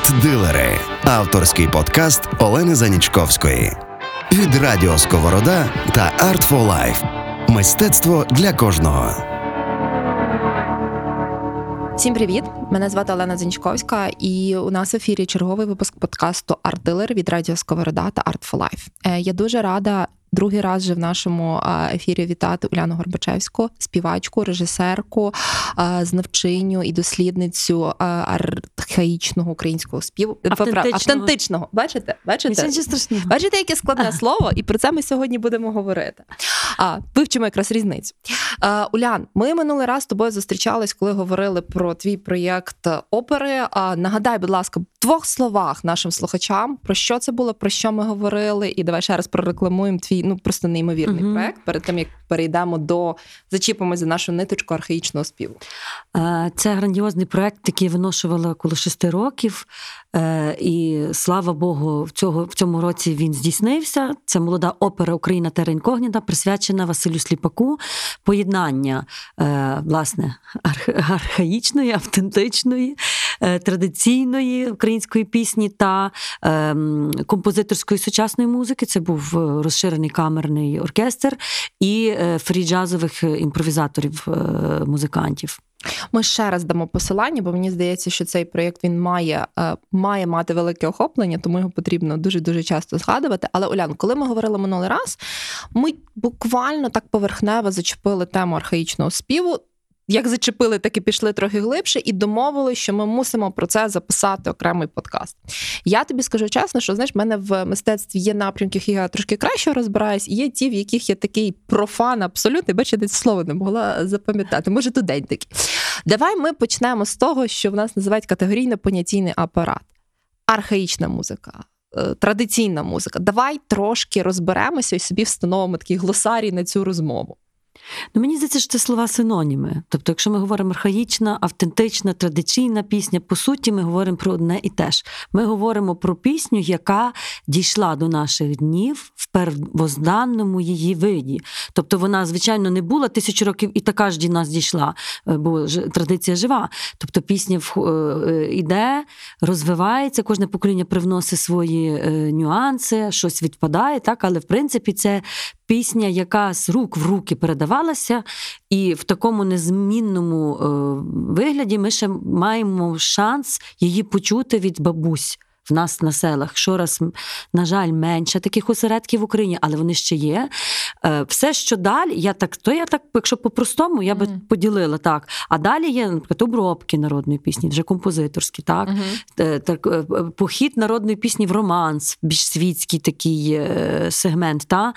Арт-дилери авторський подкаст Олени Занічковської від Радіо Сковорода та Art for Life. Мистецтво для кожного. Всім привіт! Мене звати Олена Занічковська, і у нас в ефірі черговий випуск подкасту Арт-дилер від Радіо Сковорода та Art for Life. Е, я дуже рада другий раз вже в нашому ефірі вітати Уляну Горбачевську, співачку, режисерку, знавчиню і дослідницю архаїчного українського співу автентичного. автентичного. Бачите? Бачите? Бачите, яке складне слово, і про це ми сьогодні будемо говорити. А вивчимо якраз різницю. Улян, ми минулий раз з тобою зустрічались, коли говорили про твій проєкт опери. Нагадай, будь ласка, в двох словах нашим слухачам про що це було, про що ми говорили, і давай ще раз прорекламуємо твій ну просто неймовірний uh проект. Перед тим як перейдемо до зачіпимо за нашу ниточку архаїчного співу. Е, це грандіозний проект, який виношувала коло шести років. Е, і слава Богу, в цього в цьому році він здійснився. Це молода опера Україна Терра інкогніта, присвячена Василю Сліпаку, поєднання е, власне архаїчної, автентичної, традиційної української пісні та ем, композиторської сучасної музики. Це був розширений камерний оркестр і е, фрі-джазових е, імпровізаторів е, музикантів. Ми ще раз дамо посилання, бо мені здається, що цей проєкт він має має мати велике охоплення, тому його потрібно дуже дуже часто згадувати. Але Олян, коли ми говорили минулий раз, ми буквально так поверхнево зачепили тему архаїчного співу як зачепили, так і пішли трохи глибше, і домовили, що ми мусимо про це записати окремий подкаст. Я тобі скажу чесно, що знаєш, в мене в мистецтві є напрямки, які я трошки краще розбираюсь, і є ті, в яких я такий профан, абсолютний, бачите, це слово не могла запам'ятати. Може, тут день такий. Давай ми почнемо з того, що в нас називають категорійно-понятійний апарат, архаїчна музика. Е, традиційна музика. Давай трошки розберемося і собі встановимо такий глосарій на цю розмову. Ну, Мені здається, що це слова синоніми. Тобто, якщо ми говоримо архаїчна, автентична, традиційна пісня, по суті, ми говоримо про одне і те ж. Ми говоримо про пісню, яка дійшла до наших днів в первозданному її виді. Тобто вона, звичайно, не була тисячу років і така ж до нас дійшла, е, бо традиція жива. Тобто пісня йде, е, розвивається, кожне покоління привносить свої е, нюанси, щось відпадає, так, але в принципі це пісня, яка з рук в руки передавалася, і в такому незмінному е, вигляді ми ще маємо шанс її почути від бабусь в нас на селах. Щораз, на жаль, менше таких осередків в Україні, але вони ще є. Е, все, що далі, я так, то я так, якщо по-простому, я би mm-hmm. поділила так. А далі є, наприклад, обробки народної пісні, вже композиторські, так? Mm-hmm. так е, похід народної пісні в романс, більш світський такий сегмент. Та?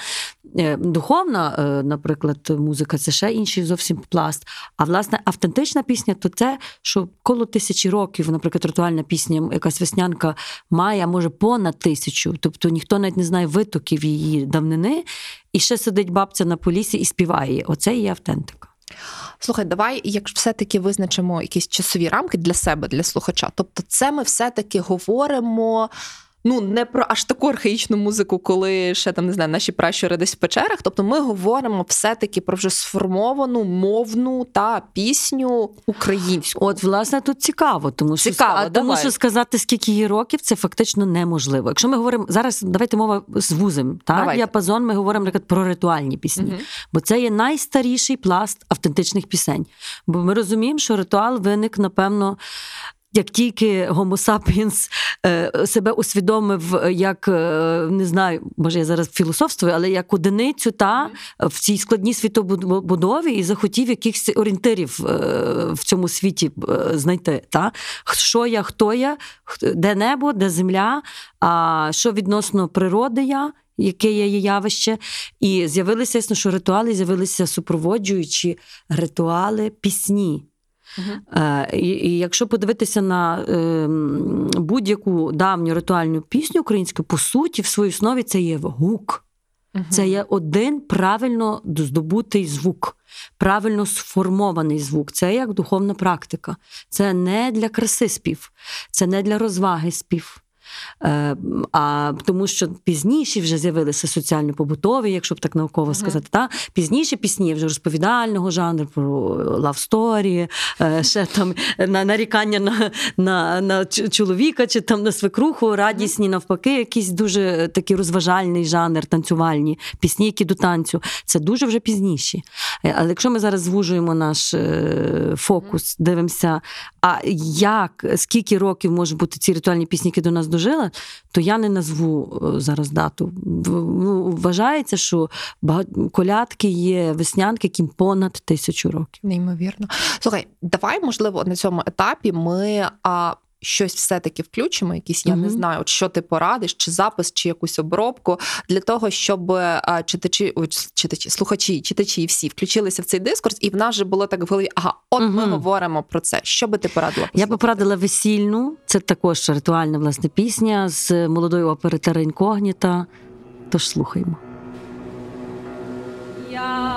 Духовна, наприклад, музика це ще інший зовсім пласт. А власне автентична пісня то це, що коло тисячі років, наприклад, ритуальна пісня, якась веснянка має, може, понад тисячу. Тобто ніхто навіть не знає витоків її давнини, і ще сидить бабця на полісі і співає. Оце і є автентика. Слухай, давай, якщо все-таки визначимо якісь часові рамки для себе, для слухача. Тобто, це ми все-таки говоримо ну не про аж таку архаїчну музику, коли ще там не знаю, наші пращури десь в печерах. Тобто ми говоримо все-таки про вже сформовану мовну та пісню українську. От, власне, тут цікаво, тому що цікаво, а, тому що сказати, скільки її років, це фактично неможливо. Якщо ми говоримо зараз, давайте мова з вузем, та діапазон, ми говоримо наприклад, про ритуальні пісні, угу. бо це є найстаріший пласт автентичних пісень. Бо ми розуміємо, що ритуал виник, напевно, як тільки Homo sapiens е, себе усвідомив, як е, не знаю, може я зараз філософствую, але як одиницю та в цій складній світобудові і захотів якихось орієнтирів е, в цьому світі знайти. Та? Що я, хто я, де небо, де земля, а що відносно природи я. Яке є явище, і з'явилися ясно, що ритуали з'явилися супроводжуючи ритуали пісні. Uh-huh. І, і якщо подивитися на е, будь-яку давню ритуальну пісню українську, по суті, в своїй основі це є гук. Uh-huh. Це є один правильно здобутий звук, правильно сформований звук. Це як духовна практика. Це не для краси спів, це не для розваги спів. Е, а тому що пізніше вже з'явилися соціально-побутові, якщо б так науково uh-huh. сказати. Та? Пізніше пісні вже розповідального жанру про love story, ще там на нарікання на на, на чоловіка чи там на свекруху, радісні, навпаки, якийсь дуже такий розважальний жанр, танцювальні пісні, які до танцю. Це дуже вже пізніші. Е, але якщо ми зараз звужуємо наш е, фокус, дивимося, а як, скільки років може бути ці ритуальні пісні, які до нас дожили, то я не назву е, зараз дату. Ну, Вважається, що колядки є веснянки, яким понад тисячу років. Неймовірно. Слухай, давай, можливо, на цьому етапі ми а, щось все-таки включимо, якісь, я угу. не знаю, от що ти порадиш, чи запис, чи якусь обробку для того, щоб а, читачі, читачі, слухачі, читачі і всі включилися в цей дискурс, і в нас же було так в голові, ага, от угу. ми говоримо про це. Що би ти порадила? Послухати? Я би порадила весільну, це також ритуальна власне пісня з молодої опери Інкогніта. Тож слухаймо. Як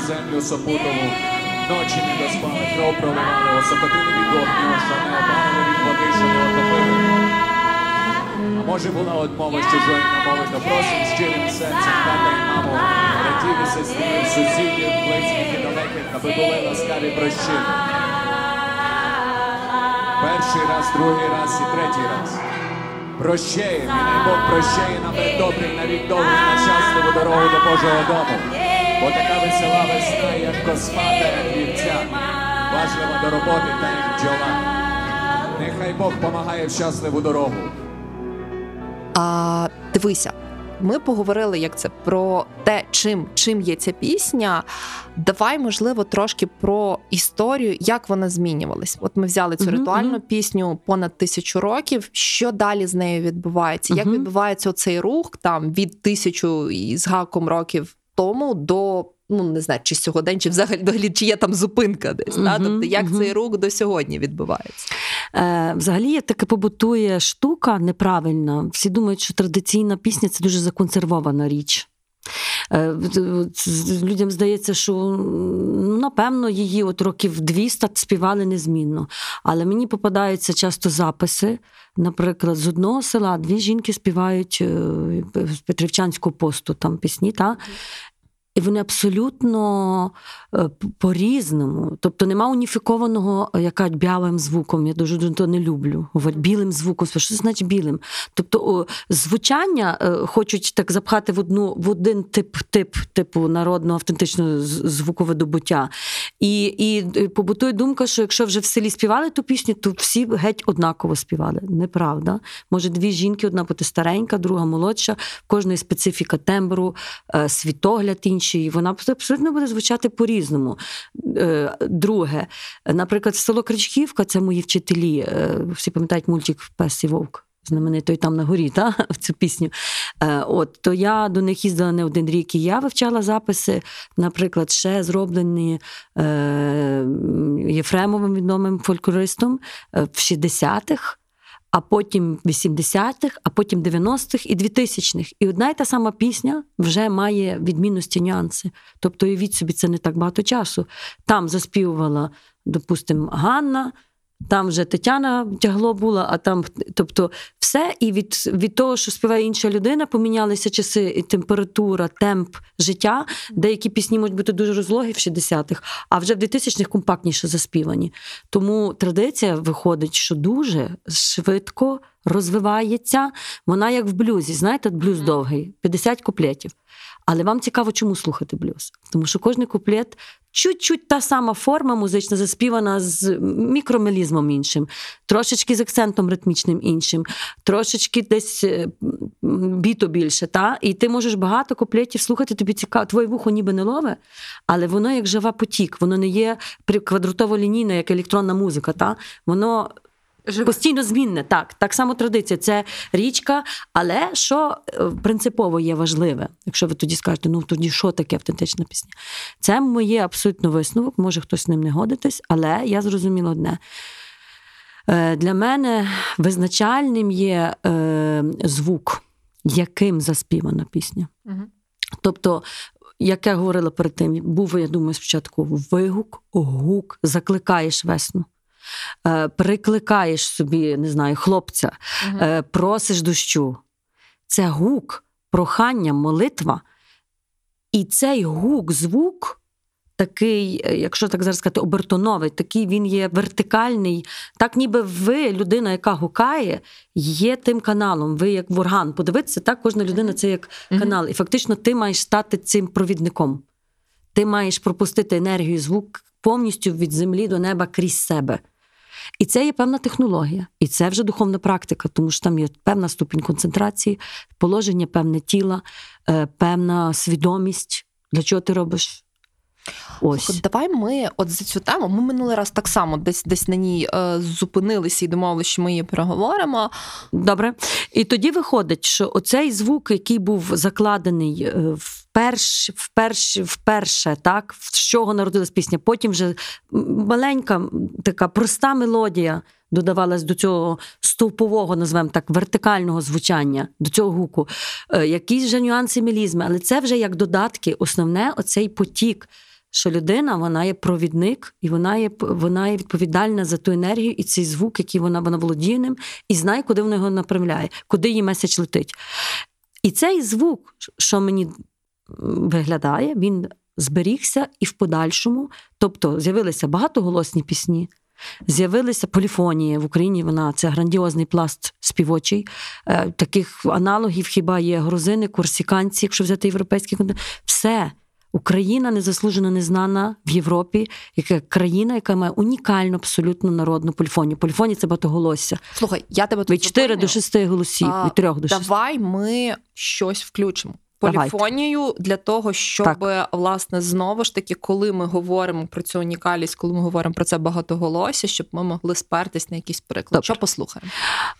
сопутову, ночі не доспали, кров проливали, осокотили від вогню, що не опалили від води, що не отопили. А може була одмова з чужої намови, то просим щирим серцем тата і маму, братів сестрів, сусідів, близьких і далеких, аби були ласкаві прощини. Перший раз, другий раз і третій раз. Прощає, най Бог прощає нам добрий навік довгий на щасливу дорогу до Божого дому. Бо така весела весна, як космата, як вівця, важлива до роботи та як бджола. Нехай Бог помагає в щасливу дорогу. А, Дивися, ми поговорили як це про те, чим чим є ця пісня. Давай, можливо, трошки про історію, як вона змінювалась. От ми взяли цю uh-huh, ритуальну uh-huh. пісню понад тисячу років. Що далі з нею відбувається? Uh-huh. Як відбувається цей рух там від тисячу і з гаком років тому до. Ну, не знаю, чи сьогодні, чи взагалі чи є там зупинка десь. Uh-huh, та? Тобто, як uh-huh. цей рух до сьогодні відбувається? Е, Взагалі, є таке побутує штука неправильна. Всі думають, що традиційна пісня це дуже законсервована річ. Е, людям здається, що напевно її от років 200 співали незмінно. Але мені попадаються часто записи. Наприклад, з одного села дві жінки співають е, з Петрівчанського посту там пісні. Та? І вони абсолютно е, по-різному. Тобто нема уніфікованого, е, яка білим звуком. Я дуже то не люблю. Говорять, білим звуком. Що це значить білим? Тобто звучання е, хочуть так запхати в одну в один тип тип типу народного автентичного звуковидобуття. І і побутує думка, що якщо вже в селі співали ту пісню, то всі геть однаково співали. Неправда. Може, дві жінки, одна бути старенька, друга молодша, в кожної специфіка тембру, світогляд інший інший, вона абсолютно буде звучати по-різному. Е, друге, наприклад, село Кричківка це мої вчителі. Е, всі пам'ятають мультик Пес і Вовк. Знаменитої там на горі, та, цю пісню. Е, от, То я до них їздила не один рік, і я вивчала записи, наприклад, ще зроблені е, Єфремовим відомим фольклористом в 60-х. А потім 80-х, а потім 90-х і 2000-х. І одна й та сама пісня вже має відмінності нюанси. Тобто, уявіть собі, це не так багато часу. Там заспівувала, допустимо, Ганна. Там вже Тетяна тягло була, а там, тобто, все, і від від того, що співає інша людина, помінялися часи, і температура, темп життя. Деякі пісні можуть бути дуже розлогі в 60-х, а вже в 2000-х компактніше заспівані. Тому традиція виходить, що дуже швидко розвивається. Вона як в блюзі. Знаєте, блюз довгий, 50 куплетів. Але вам цікаво, чому слухати блюз? Тому що кожен куплет чуть-чуть та сама форма музична заспівана з мікромелізмом іншим, трошечки з акцентом ритмічним іншим, трошечки десь е, біто більше. Та? І ти можеш багато куплетів слухати, тобі цікаво, твоє вухо ніби не лове, але воно як жива потік, воно не є квадратово лінійне, як електронна музика. Та? Воно Постійно змінне, так. Так само традиція. Це річка, але що е, принципово є важливе, якщо ви тоді скажете, ну тоді що таке автентична пісня? Це моє абсолютно висновок, може хтось з ним не годитись, але я зрозуміла одне. Е, для мене визначальним є е, звук, яким заспівана пісня. Угу. Тобто, як я говорила перед тим, був, я думаю, спочатку вигук, гук, закликаєш весну. Е, прикликаєш собі, не знаю, хлопця, угу. просиш дощу. Це гук, прохання, молитва. І цей гук, звук. Такий, е, якщо так зараз сказати, обертоновий, такий він є вертикальний. Так, ніби ви, людина, яка гукає, є тим каналом. Ви як в орган. Подивитися, так, кожна людина це як канал. І фактично ти маєш стати цим провідником. Ти маєш пропустити енергію, звук повністю від землі до неба крізь себе. І це є певна технологія, і це вже духовна практика, тому що там є певна ступінь концентрації, положення, певне тіла, е, певна свідомість, для чого ти робиш. Ось От давай ми от за цю тему. Ми минулий раз так само десь десь на ній е, зупинилися і домовилися, що ми її переговоримо. Добре. І тоді виходить, що оцей звук, який був закладений е, вперше, вперше, вперше, так, з чого народилась пісня, потім вже маленька, така проста мелодія. Додавалась до цього стовпового, назвемо так, вертикального звучання, до цього гуку, е, якісь вже нюанси мелізми, але це вже як додатки, основне оцей потік що людина вона є провідник, і вона є вона є відповідальна за ту енергію і цей звук, який вона вона володіє ним, і знає, куди вона його направляє, куди її меседж летить. І цей звук, що мені виглядає, він зберігся і в подальшому. Тобто з'явилися багатоголосні пісні. З'явилися поліфонії в Україні. Вона це грандіозний пласт співочий. Е, таких аналогів хіба є грузини, корсіканці, якщо взяти європейський континент. Все. Україна незаслужено незнана в Європі, яка країна, яка має унікальну абсолютно народну поліфонію. Поліфонія – це багатоголосся. Слухай, я тебе тут від 4 до 6 голосів, а, від 3 до 6. Давай ми щось включимо. Поліфонію Давайте. для того, щоб так. власне знову ж таки, коли ми говоримо про цю унікальність, коли ми говоримо про це багатоголосся, щоб ми могли спертись на якийсь приклад. Добре. Що послухаємо?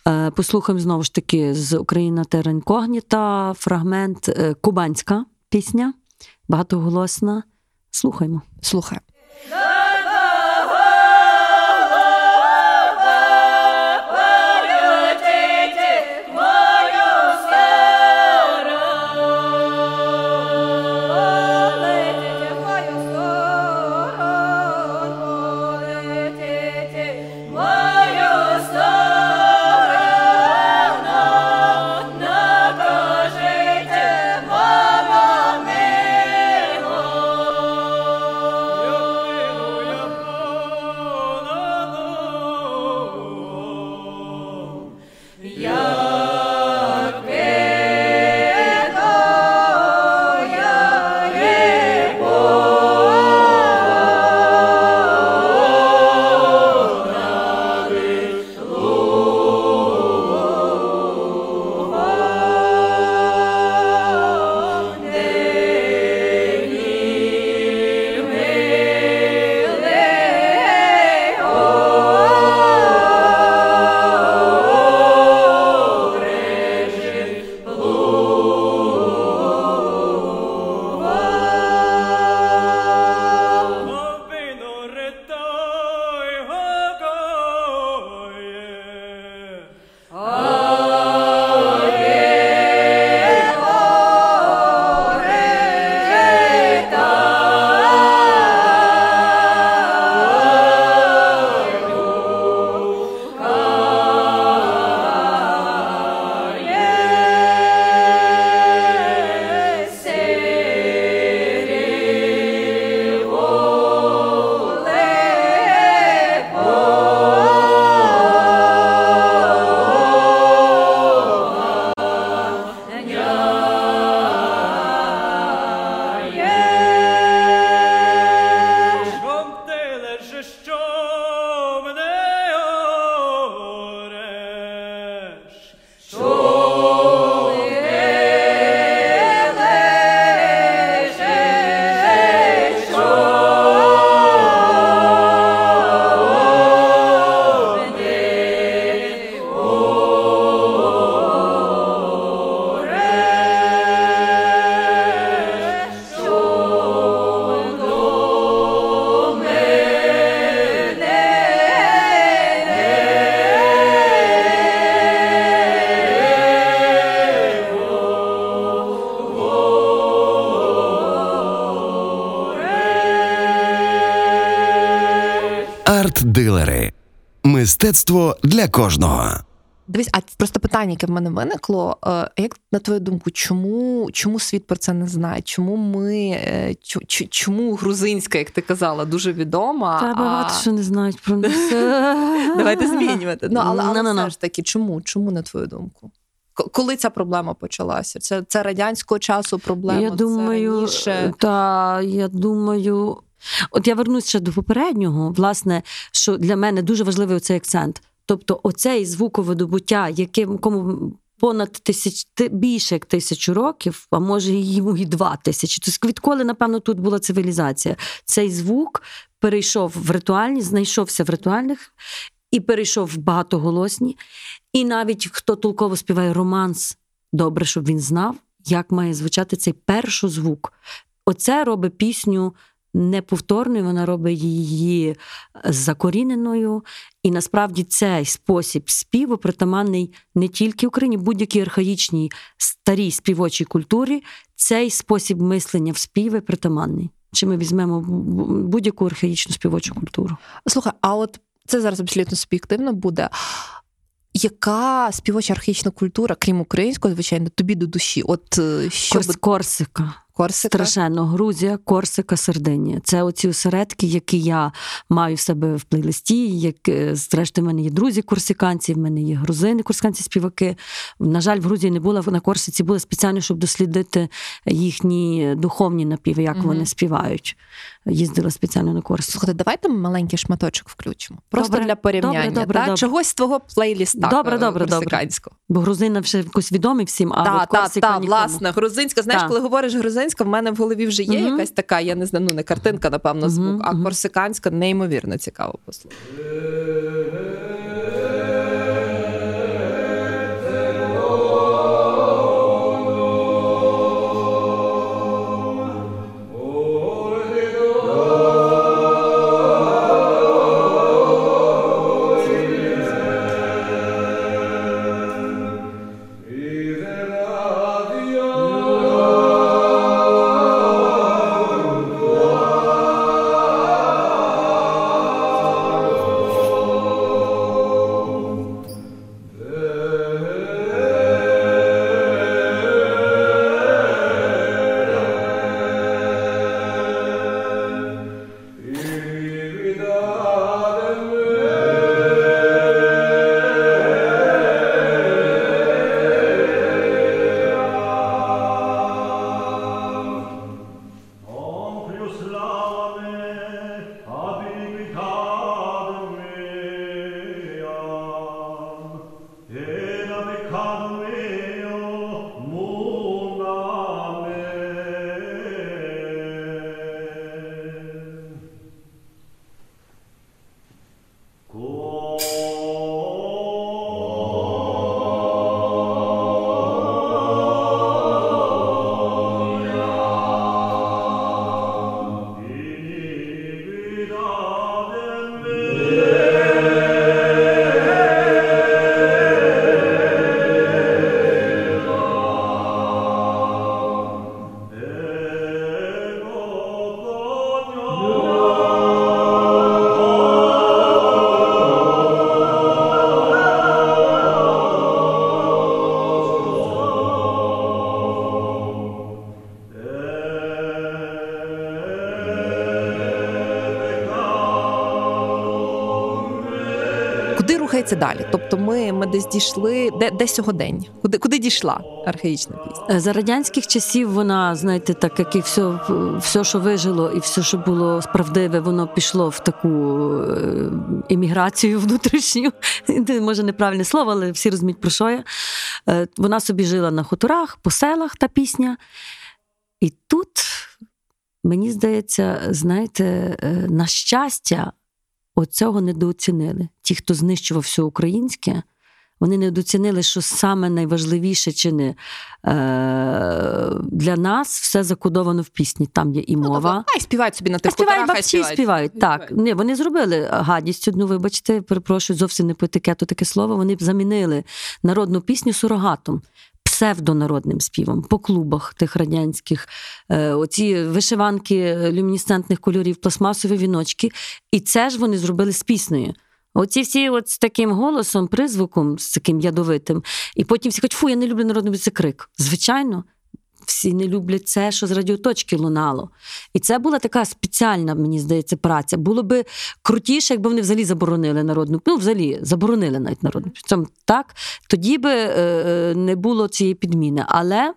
Е, Послухаємо знову ж таки з Україна Теренкогніта, фрагмент е, Кубанська пісня багатоголосна. Слухаймо. Слухаємо. Арт-дилери. Мистецтво для кожного. Дивись, а просто питання, яке в мене виникло. е, Як на твою думку, чому, чому світ про це не знає? Чому ми е, чому грузинська, як ти казала, дуже відома? Та багато а... що не знають про нас. Давайте змінювати. Ну але, але все ж таки, чому? Чому на твою думку? Коли ця проблема почалася? Це, це радянського часу проблема? Я це раніше? та я думаю, от я вернусь ще до попереднього, власне, що для мене дуже важливий цей акцент. Тобто, оцей звуковидобуття, яким кому понад тисяч більше як тисячу років, а може йому і два тисячі. Тобто, відколи, напевно, тут була цивілізація. Цей звук перейшов в ритуальні, знайшовся в ритуальних і перейшов в багатоголосні. І навіть хто толково співає романс, добре, щоб він знав, як має звучати цей першозвук. Оце робить пісню неповторною, вона робить її закоріненою. І насправді цей спосіб співу притаманний не тільки Україні, будь-якій архаїчній старій співочій культурі. Цей спосіб мислення в співі притаманний. Чи ми візьмемо будь-яку архаїчну співочу культуру? Слухай, а от це зараз абсолютно суб'єктивно буде. Яка співоча архаїчна культура, крім української, звичайно, тобі до душі? От е, що Корс- би Корсика. Корсика? Страшенно. Грузія, Корсика, Сардинія. Це оці осередки, які я маю в себе в плейлисті. Як, е, зрештою, в мене є друзі корсиканці, в мене є грузини, корсиканці співаки. На жаль, в Грузії не була на Корсиці, була спеціально, щоб дослідити їхні духовні напіви, як Мгм. вони співають. Їздила спеціально на Корсику. Слухайте, давайте ми маленький шматочок включимо. Просто Добре, для порівняння. добре, добре, та? добре. Чогось з твого плейліста. Добре, е, добре, добре. Бо грузина вже якось відомі всім, а та, от та, Корсика та, власне, грузинська. Знаєш, Та. коли говориш грузинська, в мене в голові вже є Мгм. якась така, я не знаю, ну не картинка, напевно, звук, Мгм, а корсиканська неймовірно цікаво послухати. Рухається далі? Тобто ми, ми десь дійшли, де, де сьогодення? Куди, куди дійшла архаїчна пісня? Е, За радянських часів вона, знаєте, так як і все, все, що вижило, і все, що було справдиве, воно пішло в таку е, еміграцію внутрішню. Може, неправильне слово, але всі розуміють, про що я. Е, Вона собі жила на хуторах, по селах та пісня. І тут, мені здається, знаєте, на щастя, оцього недооцінили. Ті, хто знищував все українське, вони недооцінили, що саме найважливіше чи не е, для нас все закодовано в пісні. Там є і мова. Ну, хай співають собі на тих співають бабці, співають. Так, Співають. Ні, вони зробили гадість одну, вибачте, перепрошую, зовсім не по етикету таке слово. Вони б замінили народну пісню сурогатом. Псевдонародним співом по клубах тих радянських, е, оці вишиванки люмінесцентних кольорів, пластмасові віночки. І це ж вони зробили з піснею. Оці всі от з таким голосом, призвуком, з таким ядовитим, і потім всі кажуть, фу, я не люблю народний це крик. Звичайно, всі не люблять це, що з радіоточки лунало. І це була така спеціальна, мені здається, праця. Було би крутіше, якби вони взагалі заборонили народну, ну, взагалі заборонили навіть народну пісню. Так, тоді би е, е, не було цієї підміни. Але,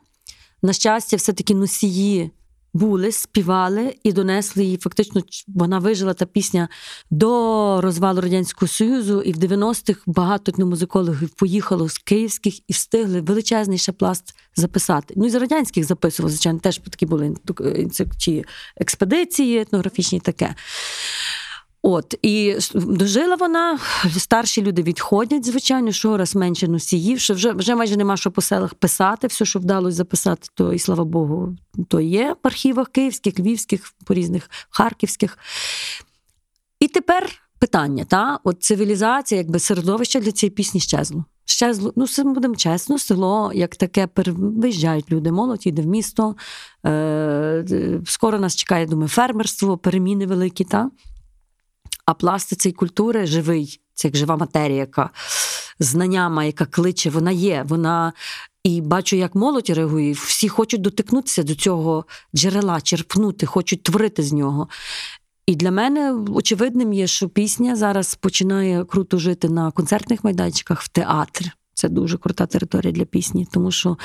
на щастя, все-таки носії були, співали і донесли її. Фактично, вона вижила та пісня до розвалу Радянського Союзу, і в 90-х багато етномузикологів поїхало з київських і встигли величезний ще пласт записати. Ну і з радянських записували, звичайно, теж такі були експедиції етнографічні таке. От, і дожила вона, старші люди відходять, звичайно, щораз менше носіїв, що вже вже майже нема що по селах писати, все, що вдалося записати, то і слава Богу, то є в архівах київських, львівських, по різних харківських. І тепер питання: та? От цивілізація, якби середовище для цієї пісні щезло. Щезло, ну, будемо чесно, село, як таке, виїжджають люди, молодь йде в місто. Е, Скоро нас чекає, думаю, фермерство, переміни великі. Та? А пласт цієї культури живий, це як жива матерія, яка знаннями, яка кличе, вона є. Вона і бачу, як молодь реагує. Всі хочуть дотикнутися до цього джерела, черпнути, хочуть творити з нього. І для мене очевидним є, що пісня зараз починає круто жити на концертних майданчиках в театрі. Це дуже крута територія для пісні, тому що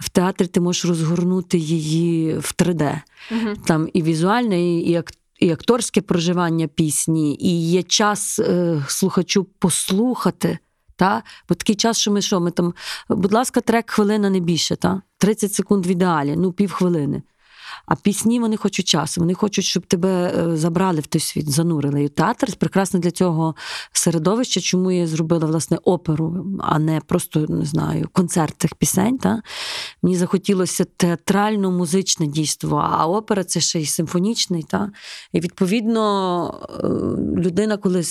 в театрі ти можеш розгорнути її в 3D. Угу. Там і візуальне, і як і акторське проживання пісні, і є час е, слухачу послухати. Та? Бо такий час, що ми що, ми там, будь ласка, трек хвилина не більше, та? 30 секунд в ідеалі, ну півхвилини. А пісні вони хочуть часу, вони хочуть, щоб тебе е, забрали в той світ, занурили. І театр прекрасно для цього середовище, чому я зробила власне оперу, а не просто не знаю, концерт цих пісень. Та? Мені захотілося театрально-музичне дійство, а опера це ще й симфонічний. Та? І відповідно е, людина, коли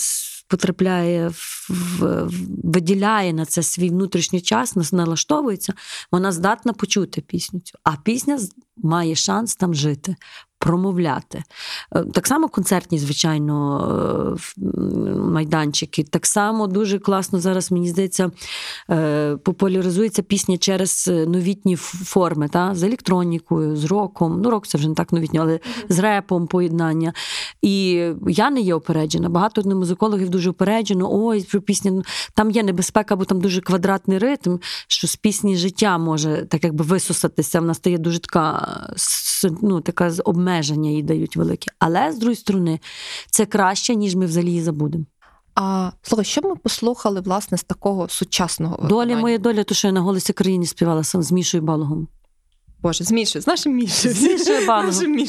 потрапляє в виділяє на це свій внутрішній час, налаштовується, вона здатна почути пісню. цю. А пісня має шанс там жити, промовляти. Е, так само концертні, звичайно, е, майданчики. Так само дуже класно зараз, мені здається, е, популяризується пісня через новітні форми, та? з електронікою, з роком. Ну, рок це вже не так новітньо, але з репом поєднання. І я не є опереджена. Багато музикологів дуже опереджено. Ой, про пісню там є небезпека, бо там дуже квадратний ритм, що з пісні життя може так якби висосатися. Вона стає дуже така ну, така обмеження їй дають великі. Але з другої сторони, це краще, ніж ми взагалі її забудемо. А слухай, що б ми послухали власне з такого сучасного доля моя доля, то що я на голосі країни співала сам з Мішою Балогом. Боже, з Мішою, з нашим Мішою. З Мішою Балогом.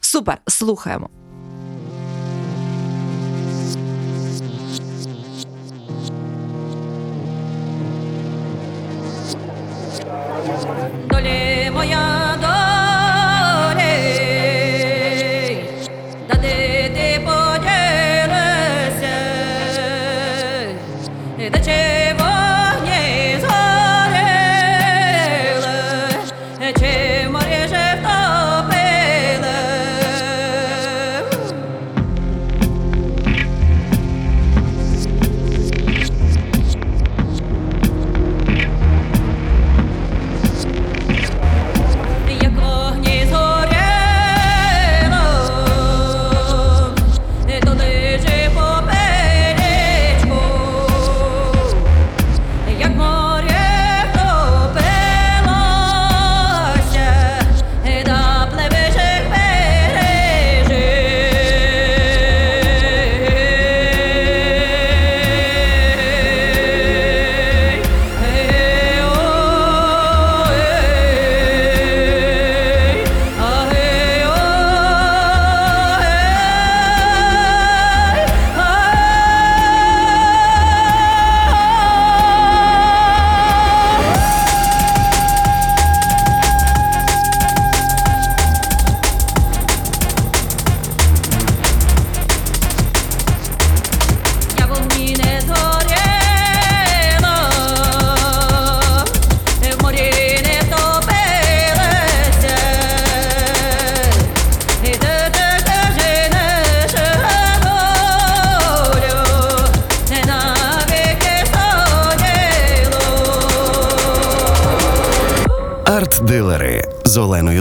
Супер, слухаємо.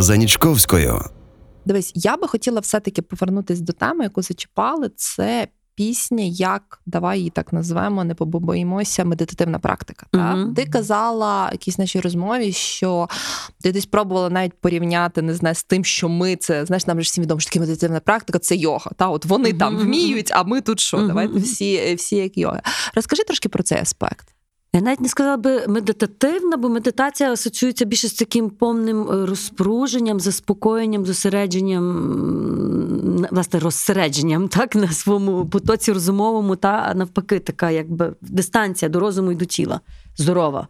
З Занічковською. Дивись, я би хотіла все-таки повернутися до теми, яку зачіпали. Це пісня, як давай її так назвемо, не побоїмося, медитативна практика. Та? Мгм. Ти казала в якійсь нашій розмові, що ти десь пробувала навіть порівняти не знаю, з тим, що ми це знаєш, нам же всім відомо, що таке медитативна практика, це йога. Та от вони там вміють, а ми тут що? Мгм, Давайте всі, всі як йога. Розкажи трошки про цей аспект. Я навіть не сказала би медитативна, бо медитація асоціюється більше з таким повним е, розпруженням, заспокоєнням, зосередженням, власне, розсередженням так, на своєму потоці розумовому, та навпаки, така якби дистанція до розуму і до тіла. Здорова.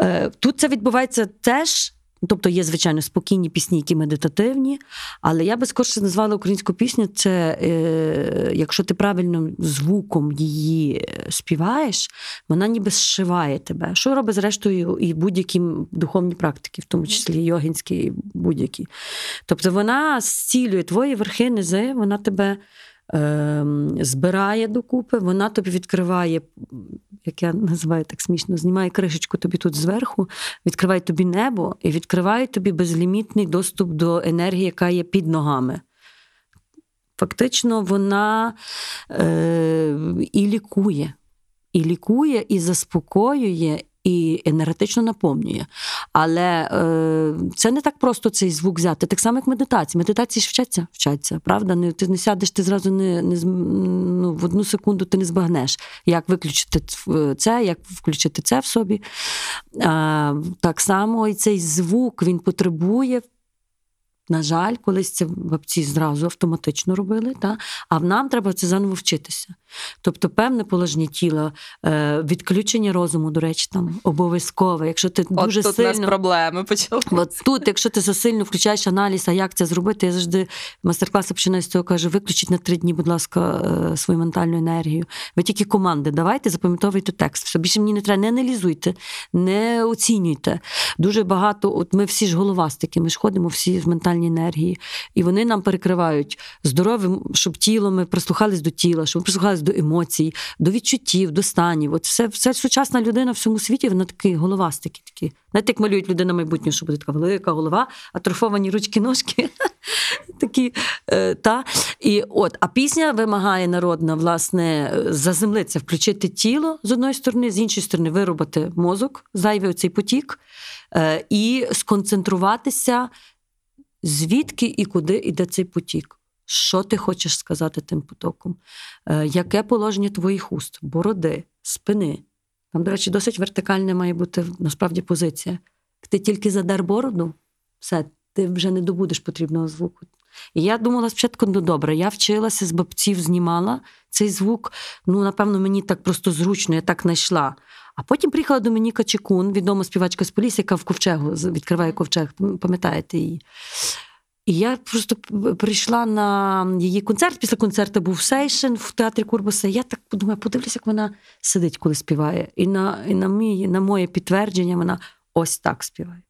Е, Тут це відбувається теж. Тобто є, звичайно, спокійні пісні, які медитативні, але я би скорше назвала українську пісню. Це е, якщо ти правильним звуком її е, співаєш, вона ніби зшиває тебе. Що робить зрештою і будь-які духовні практики, в тому числі йогінські, і будь-які. Тобто вона зцілює твої верхи, низи, вона тебе е, збирає докупи, вона тобі відкриває, як я називаю так смішно, знімає кришечку тобі тут зверху, відкриває тобі небо і відкриває тобі безлімітний доступ до енергії, яка є під ногами. Фактично, вона е, і лікує, і лікує, і заспокоює, і енергетично наповнює. Але е, це не так просто цей звук взяти. Так само, як медитація. Медитації ж вчаться, вчаться, правда? Не, ти не сядеш, ти зразу не, не ну, в одну секунду ти не збагнеш, як виключити це, як включити це в собі. Е, так само і цей звук він потребує. На жаль, колись це бабці зразу автоматично робили, та? а нам треба це заново вчитися. Тобто, певне положення тіла, е, відключення розуму, до речі, там обов'язкове. Якщо ти дуже тут сильно нас проблеми почали. От тут, якщо ти засильно включаєш аналіз, а як це зробити, я завжди майстер-класи починаю з цього, кажу, виключіть на три дні, будь ласка, е, свою ментальну енергію. Ви тільки команди давайте, запам'ятовуйте текст. Все більше мені не треба, не аналізуйте, не оцінюйте. Дуже багато, от ми всі ж головастики, ми ж ходимо всі в ментальній енергії, і вони нам перекривають здоров'ям, щоб тіло ми прислухались до тіла, щоб ми прислухались до емоцій, до відчуттів, до станів. От все, все сучасна людина в всьому світі, вона такі головастики такі. Знаєте, як малюють людина майбутнього, що буде така велика голова, атрофовані ручки, ножки. Такі, е, та. І от, а пісня вимагає народна, власне, заземлитися, включити тіло з одної сторони, з іншої сторони, виробити мозок, зайвий оцей потік, е, і сконцентруватися, звідки і куди йде цей потік. Що ти хочеш сказати тим потоком? Е, Яке положення твоїх уст, бороди, спини? Там, до речі, досить вертикальна має бути насправді позиція. Ти тільки задер бороду, все, ти вже не добудеш потрібного звуку. І я думала спочатку, ну добре, я вчилася з бабців, знімала цей звук. Ну, напевно, мені так просто зручно, я так знайшла. А потім приїхала Домініка Чекун, відома співачка з Полісся, яка в ковчегу відкриває ковчег. Пам'ятаєте її? І я просто прийшла на її концерт. Після концерту був сейшн в театрі Курбаса. Я так подумаю, подивлюся, як вона сидить, коли співає. І на, і на, мій, на моє підтвердження вона ось так співає.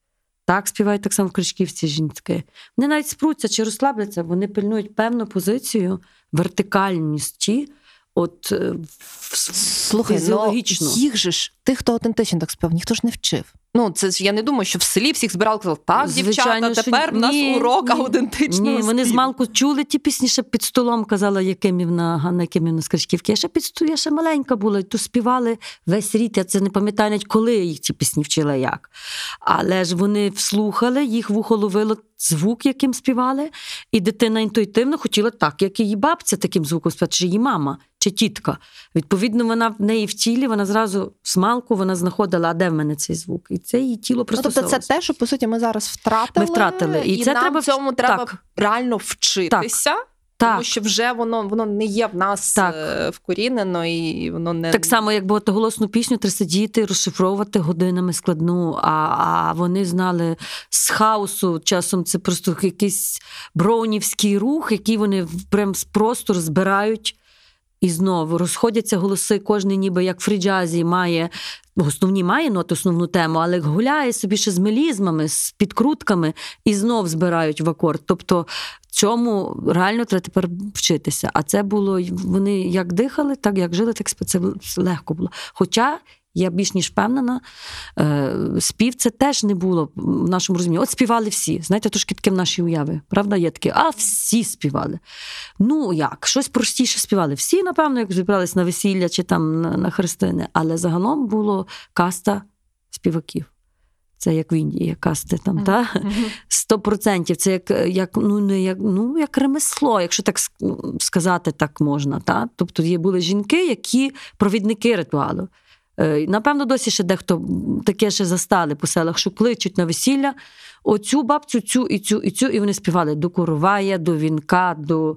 Так співають так само в Кричківці жінки. Вони навіть спруться чи розслабляться, вони пильнують певну позицію вертикальності, от е, Слухай, фізіологічно. ну, їх же ж, тих, хто аутентично так співав, ніхто ж не вчив. Ну, це ж я не думаю, що в селі всіх збирали, казали, так, Звичайно, дівчата, тепер ні. в нас Ні, урок ні. аутентичного Ні, вони з малку чули ті пісні, ще під столом казала Якимівна, Ганна Якимівна з Кричківки. Я ще під я ще маленька була, і то співали весь рік. Я це не пам'ятаю навіть, коли я їх ці пісні вчила як. Але ж вони вслухали, їх вухо ловило звук, яким співали, і дитина інтуїтивно хотіла так, як її бабця таким звуком співати, чи її мама, чи тітка. Відповідно, вона в неї в тілі, вона зразу смалку вона знаходила, а де в мене цей звук? І це її тіло Ну, просто. тобто це те, що по суті ми зараз втратили. Ми втратили. І І, це нам треба в цьому треба так. реально вчитися. Так. Тому що вже воно воно не є в нас Так. е, вкорінено і воно не Так само, як багатоголосну пісню, треба сидіти, розшифровувати годинами складну, а, а вони знали з хаосу. Часом це просто якийсь броунівський рух, який вони прям з простор збирають. І знову розходяться голоси, кожний ніби як в фріджазі має основні має ноти, основну тему, але гуляє собі ще з мелізмами, з підкрутками і знов збирають в акорд. Тобто цьому реально треба тепер вчитися. А це було вони як дихали, так як жили, так це легко було. Хоча Я більш ніж впевнена, е, спів це теж не було в нашому розумінні. От співали всі. Знаєте, трошки таке в нашій уяві. Правда, є таке, а всі співали. Ну як, щось простіше співали. Всі, напевно, як зібрались на весілля чи там на, на хрестини, але загалом було каста співаків. Це як в Індії, як касти там, та? Сто процентів. Це як, як, ну, не як, ну, як ремесло, якщо так сказати, так можна. Та? Тобто є були жінки, які провідники ритуалу. Е, Напевно, досі ще дехто таке ще застали по селах, що кличуть на весілля оцю бабцю, цю і цю, і цю, і вони співали до коровая, до вінка, до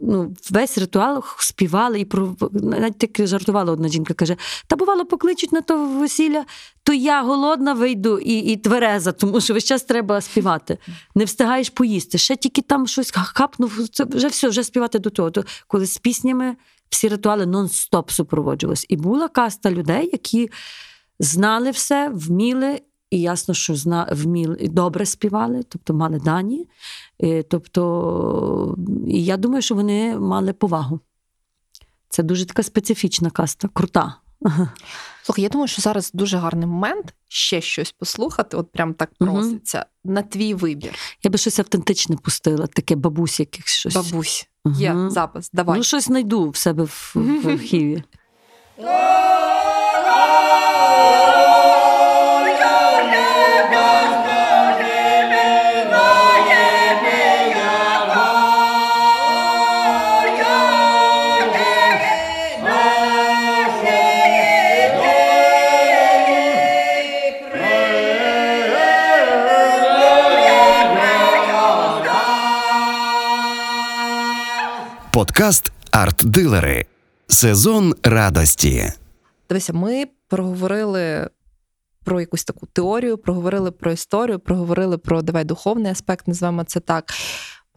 ну, весь ритуал співали і про навіть таки жартувала одна жінка, каже: та бувало, покличуть на то весілля, то я голодна вийду і, і твереза, тому що весь час треба співати. Не встигаєш поїсти. Ще тільки там щось хапнув, це вже все, вже співати до того. То коли з піснями всі ритуали нон-стоп супроводжувалися. І була каста людей, які знали все, вміли. І ясно, що зна, вміли добре співали, тобто мали дані. І, Тобто, і я думаю, що вони мали повагу. Це дуже така специфічна каста, крута. Слухай, я думаю, що зараз дуже гарний момент ще щось послухати, от прям так проситься проситься на твій вибір. Я би щось автентичне пустила, таке бабусь якихось щось. Бабусь, є Мгм. запис. Давай. Ну, щось знайду в себе в, в архіві. Подкаст Арт-дилери. Сезон радості. Дивися, ми проговорили про якусь таку теорію, проговорили про історію, проговорили про давай духовний аспект, називаємо це так.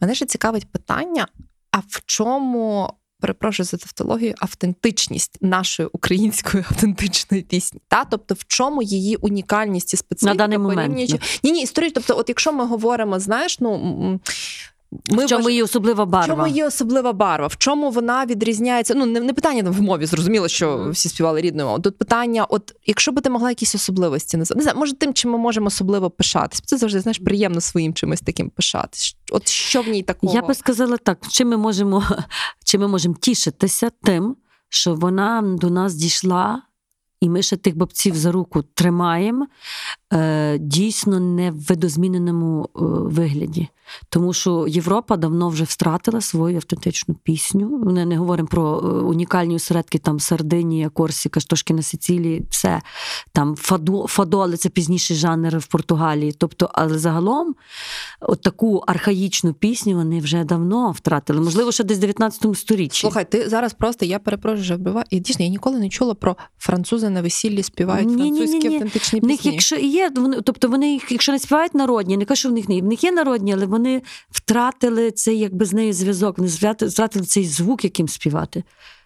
Мене ще цікавить питання: а в чому, перепрошую за тавтологію, автентичність нашої української автентичної пісні? Та? Тобто, в чому її унікальність і специфіка? На даний момент, порівнюючи- Ні, ні, історію. Тобто, от якщо ми говоримо, знаєш, ну. Ми в чому вваж- її особлива барва? в чому є особлива барва? В чому вона відрізняється? Ну, не, не питання в мові, зрозуміло, що всі співали рідною мовою. Тут питання: от якщо би ти могла якісь особливості назвати, не знаю, може тим, чим ми можемо особливо пишатись. Це завжди знаєш, приємно своїм чимось таким пишатись. От що в ній такого? Я би сказала так: чим ми можемо, чим ми можемо тішитися тим, що вона до нас дійшла, і ми ще тих бабців за руку тримаємо дійсно не в видозміненому е, вигляді. Тому що Європа давно вже втратила свою автентичну пісню. Ми не говоримо про е, унікальні осередки, там Сардинія, Корсіка, трошки на Сицилії, все там фадо, фадоли, це пізніший жанр в Португалії. Тобто, але загалом, от таку архаїчну пісню вони вже давно втратили. Можливо, ще десь в 19 сторіччі. Слухай, ти зараз просто я перепрошую, вбиваю. І дійсно, я ніколи не чула про французи на весіллі співають Ні-ні-ні-ні. французькі автентичні В них, пісні. якщо і є, вони, тобто вони їх, якщо не співають народні, не кажу, що в них не в них є народні, але вони втратили цей якби з нею зв'язок, вони втратили цей звук, яким співати.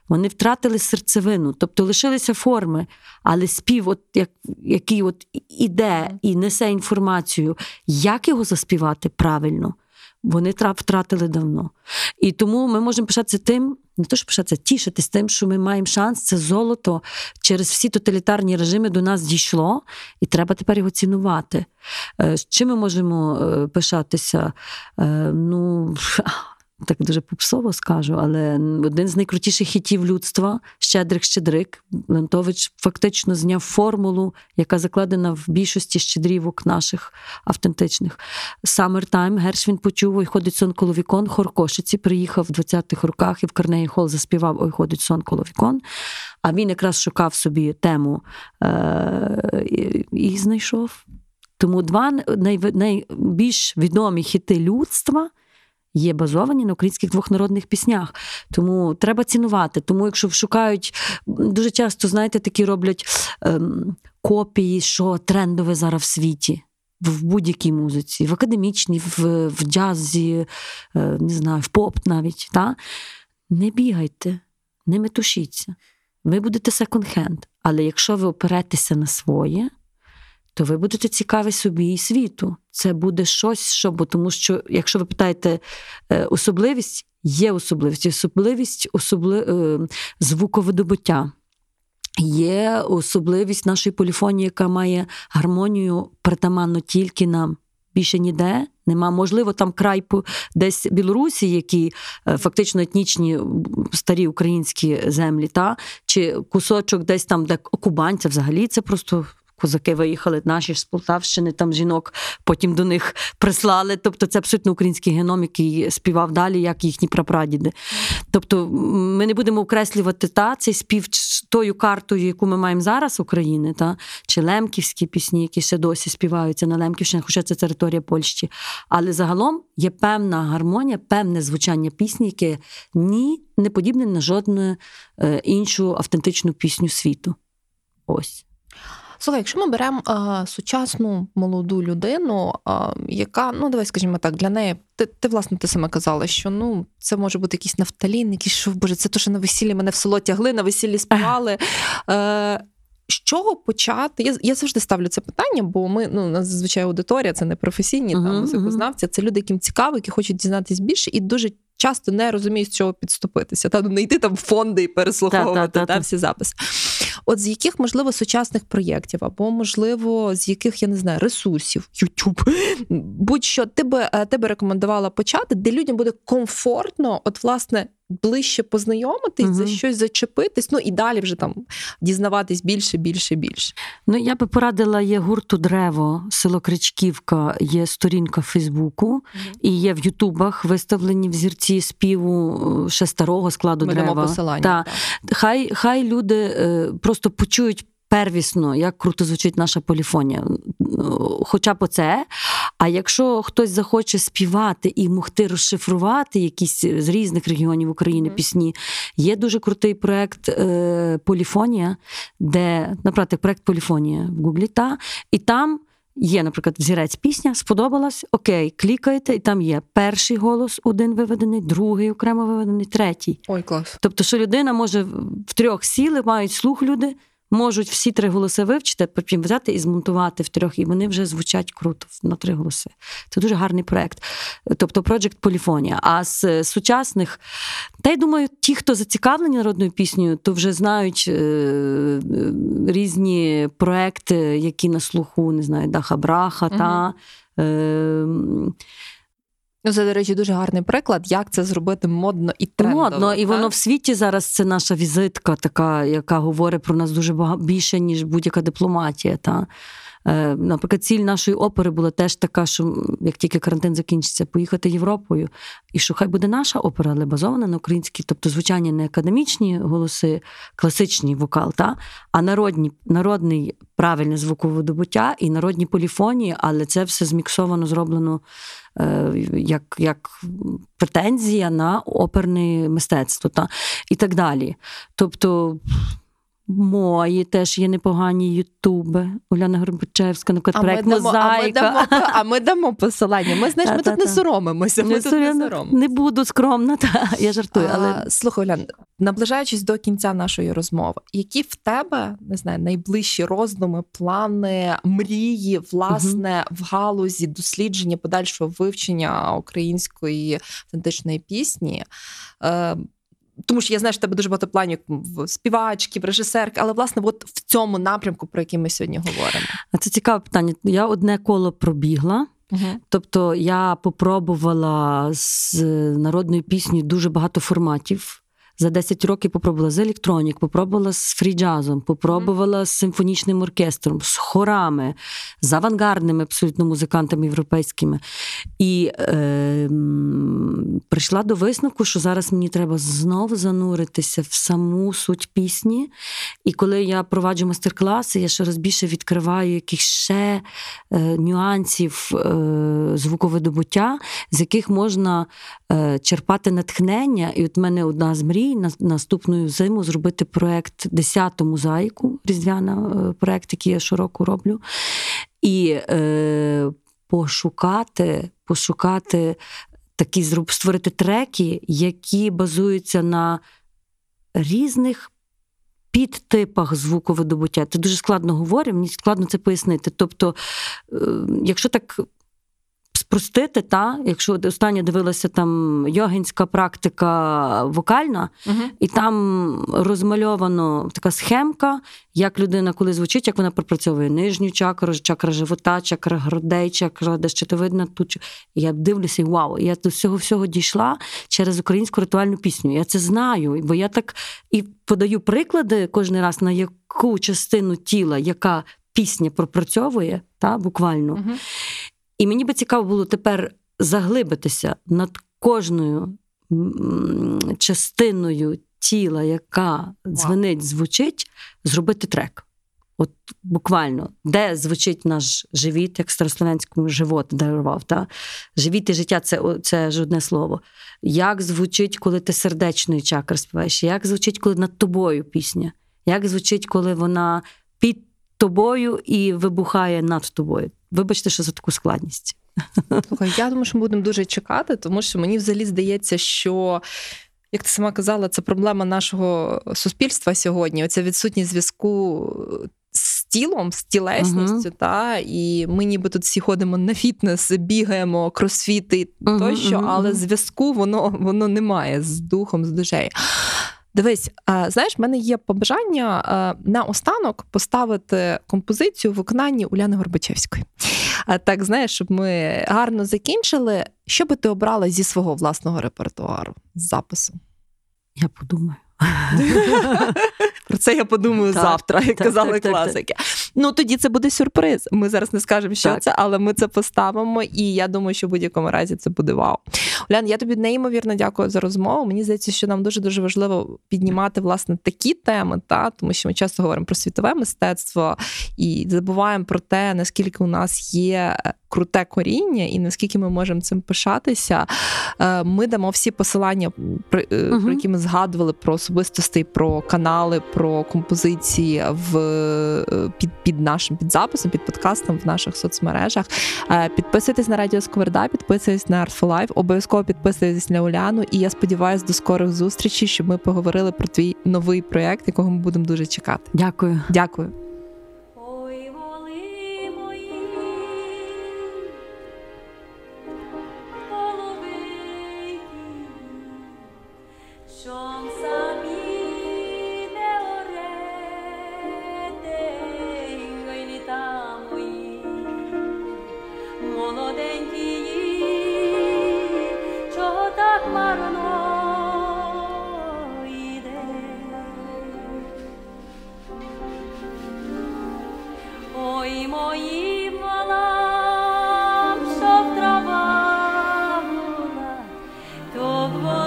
Вони втратили серцевину, тобто лишилися форми, але спів, от як, який от іде і несе інформацію, як його заспівати правильно, вони втратили давно. І тому ми можемо пишатися тим, не то, що пишатися, тішитись тим, що ми маємо шанс, це золото через всі тоталітарні режими до нас дійшло, і треба тепер його цінувати. Е, чим ми можемо е, пишатися? Е, Ну, так дуже попсово скажу, але один з найкрутіших хітів людства Щедрик Щедрик. Лентович фактично зняв формулу, яка закладена в більшості щедрівок наших автентичних. Summertime, Гершвін почув, ой, ходить сон коло вікон. Хор Кошиці приїхав в 20-х роках і в Карнеї Хол заспівав Ой, ходить сон коло вікон. А він якраз шукав собі тему е- і, знайшов. Тому два найбільш відомі хіти людства є базовані на українських двох народних піснях. Тому треба цінувати. Тому, якщо шукають, дуже часто, знаєте, такі роблять ем, копії, що трендове зараз в світі. В будь-якій музиці, в академічній, в, в джазі, е, не знаю, в поп навіть. Та? Не бігайте, не метушіться. Ви будете секонд-хенд. Але якщо ви оперетеся на своє, то ви будете цікаві собі і світу. Це буде щось, що, бо тому що, якщо ви питаєте е, особливість, є особливість, особливість особли, е, звуковидобуття. є особливість нашої поліфонії, яка має гармонію притаманно тільки нам. Більше ніде нема. Можливо, там край десь Білорусі, які е, фактично етнічні старі українські землі, та чи кусочок десь там, де Кубань, це взагалі це просто. Козаки виїхали наші ж з Полтавщини, там жінок потім до них прислали. Тобто це абсолютно український геном, який співав далі, як їхні прапрадіди. Тобто ми не будемо окреслювати та цей спів тою картою, яку ми маємо зараз України, та чи лемківські пісні, які ще досі співаються на Лемківщині, хоча це територія Польщі. Але загалом є певна гармонія, певне звучання пісні, яке ні не подібне на жодну е, іншу автентичну пісню світу. Ось. Слухай, якщо ми беремо е, сучасну молоду людину, е, яка, ну давай скажімо так, для неї, ти, ти власне ти саме казала, що ну це може бути якийсь нафталін, якийсь що, боже, це то, що на весіллі мене в село тягли, на весіллі співали. Е, з чого почати? Я, я завжди ставлю це питання, бо ми ну у нас зазвичай аудиторія, це не професійні Мгм, там музикознавці, це люди, яким цікаво, які хочуть дізнатись більше, і дуже часто не розуміють, з чого підступитися. Та ну, не йти там в фонди і переслуховувати Та-та-та-та. всі записи. От з яких, можливо, сучасних проєктів, або, можливо, з яких, я не знаю, ресурсів, YouTube, будь-що ти би, е, ти би рекомендувала почати, де людям буде комфортно, от, власне, ближче познайомитись, за щось зачепитись, ну і далі вже там дізнаватись більше, більше, більше. Ну, я би порадила, є гурту Древо, село Кричківка, є сторінка в Фейсбуку, і є в Ютубах виставлені взірці співу е, ще старого складу Ми дерева. посилання. Та. так. Хай, хай люди е, просто почують. Первісно, як круто звучить наша поліфонія, хоча б оце. А якщо хтось захоче співати і могти розшифрувати якісь з різних регіонів України пісні, є дуже крутий проект е, Поліфонія, де, наприклад, проект Поліфонія в Гуглі, та, і там є, наприклад, взірець пісня, сподобалась, окей, клікаєте, і там є перший голос один виведений, другий окремо виведений, третій. Ой, клас. Тобто, що людина може в трьох сіли, мають слух люди, можуть всі три голоси вивчити, потім взяти і змонтувати в трьох, і вони вже звучать круто на три голоси. Це дуже гарний проект. Тобто, проект Поліфонія. А з е, сучасних, та й думаю, ті, хто зацікавлені народною піснею, то вже знають е, е, різні проекти, які на слуху, не знаю, Даха Браха, та. Ну, це, до речі, дуже гарний приклад, як це зробити модно і трендово. Модно, і воно в світі зараз це наша візитка, така, яка говорить про нас дуже багато більше, ніж будь-яка дипломатія. Та. Е, Наприклад, ціль нашої опери була теж така, що як тільки карантин закінчиться, поїхати Європою, і що хай буде наша опера, але базована на українській, тобто звучання не академічні голоси, класичний вокал, та, а народні, народний правильне звуководобуття і народні поліфонії, але це все зміксовано, зроблено е, як, як претензія на оперне мистецтво та, і так далі. Тобто. Мої теж є непогані ютуби. Уляна Горбачевська, наприклад, проект а, ми дамо, а, ми дамо, а ми дамо посилання. Ми знаєш, ми тут не Та-та-та. соромимося. Ми Не, тут не сором- соромимося. не буду скромна, та я жартую, але А, слухай, Олян, наближаючись до кінця нашої розмови, які в тебе не знаю, найближчі роздуми, плани, мрії, власне, в галузі дослідження подальшого вивчення української автентичної пісні? Е, тому що я знаю, що в тебе дуже багато планів в співачки, режисерки, але власне, от в цьому напрямку, про який ми сьогодні говоримо. А це цікаве питання. Я одне коло пробігла. Тобто я попробувала з народною піснею дуже багато форматів. За 10 років попробувала з електронік, попробувала з фріджазом, попробувала з симфонічним оркестром, з хорами, з авангардними абсолютно музикантами європейськими. І е, прийшла до висновку, що зараз мені треба знову зануритися в саму суть пісні. І коли я проваджу майстер-класи, я ще раз більше відкриваю якихось ще е, нюансів е, звуковидобуття, з яких можна е, черпати натхнення. І от в мене одна з мрій на наступну зиму зробити проект «Десяту мозаїку, різдвяна е, проект, який я щороку роблю. І е, пошукати, пошукати такі створити треки, які базуються на різних підтипах звуковидобуття. Це дуже складно говорю, мені складно це пояснити. Тобто, е, якщо так спростити, та якщо останнє дивилася там йогінська практика вокальна, і там розмальовано така схемка, як людина коли звучить, як вона пропрацьовує нижню чакру, чакра живота, чакра грудей, чакра де щитовидна. Тут я дивлюся, і вау, я до всього всього дійшла через українську ритуальну пісню. Я це знаю, бо я так і подаю приклади кожен раз на яку частину тіла, яка пісня пропрацьовує, та буквально. Мгм. І мені би цікаво було тепер заглибитися над кожною частиною тіла, яка дзвенить, звучить, зробити трек. От буквально, де звучить наш живіт, як старослов'янському живот дарував. Та? Живіт і життя це, це ж одне слово. Як звучить, коли ти сердечної чакри співаєш? Як звучить, коли над тобою пісня? Як звучить, коли вона під тобою і вибухає над тобою? Вибачте, що за таку складність. Я думаю, що ми будемо дуже чекати, тому що мені взагалі здається, що. Як ти сама казала, це проблема нашого суспільства сьогодні. Оця відсутність зв'язку з тілом, з тілесністю, та і ми ніби тут всі ходимо на фітнес, бігаємо, кросфіти Мгм, тощо, мгм, але зв'язку воно, воно немає з духом, з душею. Дивись, знаєш, в мене є побажання на останок поставити композицію в виконанні Уляни Горбачевської. Так, знаєш, щоб ми гарно закінчили. Що би ти обрала зі свого власного репертуару з запису? Я подумаю. Про це я подумаю Так, завтра, як так, казали так, класики. Ну тоді це буде сюрприз. Ми зараз не скажемо, що Так. це, але ми це поставимо. І я думаю, що в будь-якому разі це буде вау. Улян, я тобі неймовірно дякую за розмову. Мені здається, що нам дуже дуже важливо піднімати власне такі теми, та тому що ми часто говоримо про світове мистецтво і забуваємо про те, наскільки у нас є е, круте коріння, і наскільки ми можемо цим пишатися. Е, Ми дамо всі посилання, про, е, про які ми згадували про особистостей, про канали, про композиції в під, під нашим під записом, під подкастом в наших соцмережах. Е, Підписуйтесь на Радіо Скверда, підписуйтесь на Art for Life, обов'язково підписуйтесь на Уляну. І я сподіваюся до скорих зустрічей, щоб ми поговорили про твій новий проєкт, якого ми будемо дуже чекати. Дякую. Дякую. То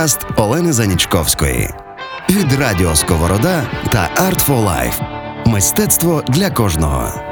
подкаст Олени Занічковської. Від Радіо Сковорода та Art for Life. Мистецтво для кожного.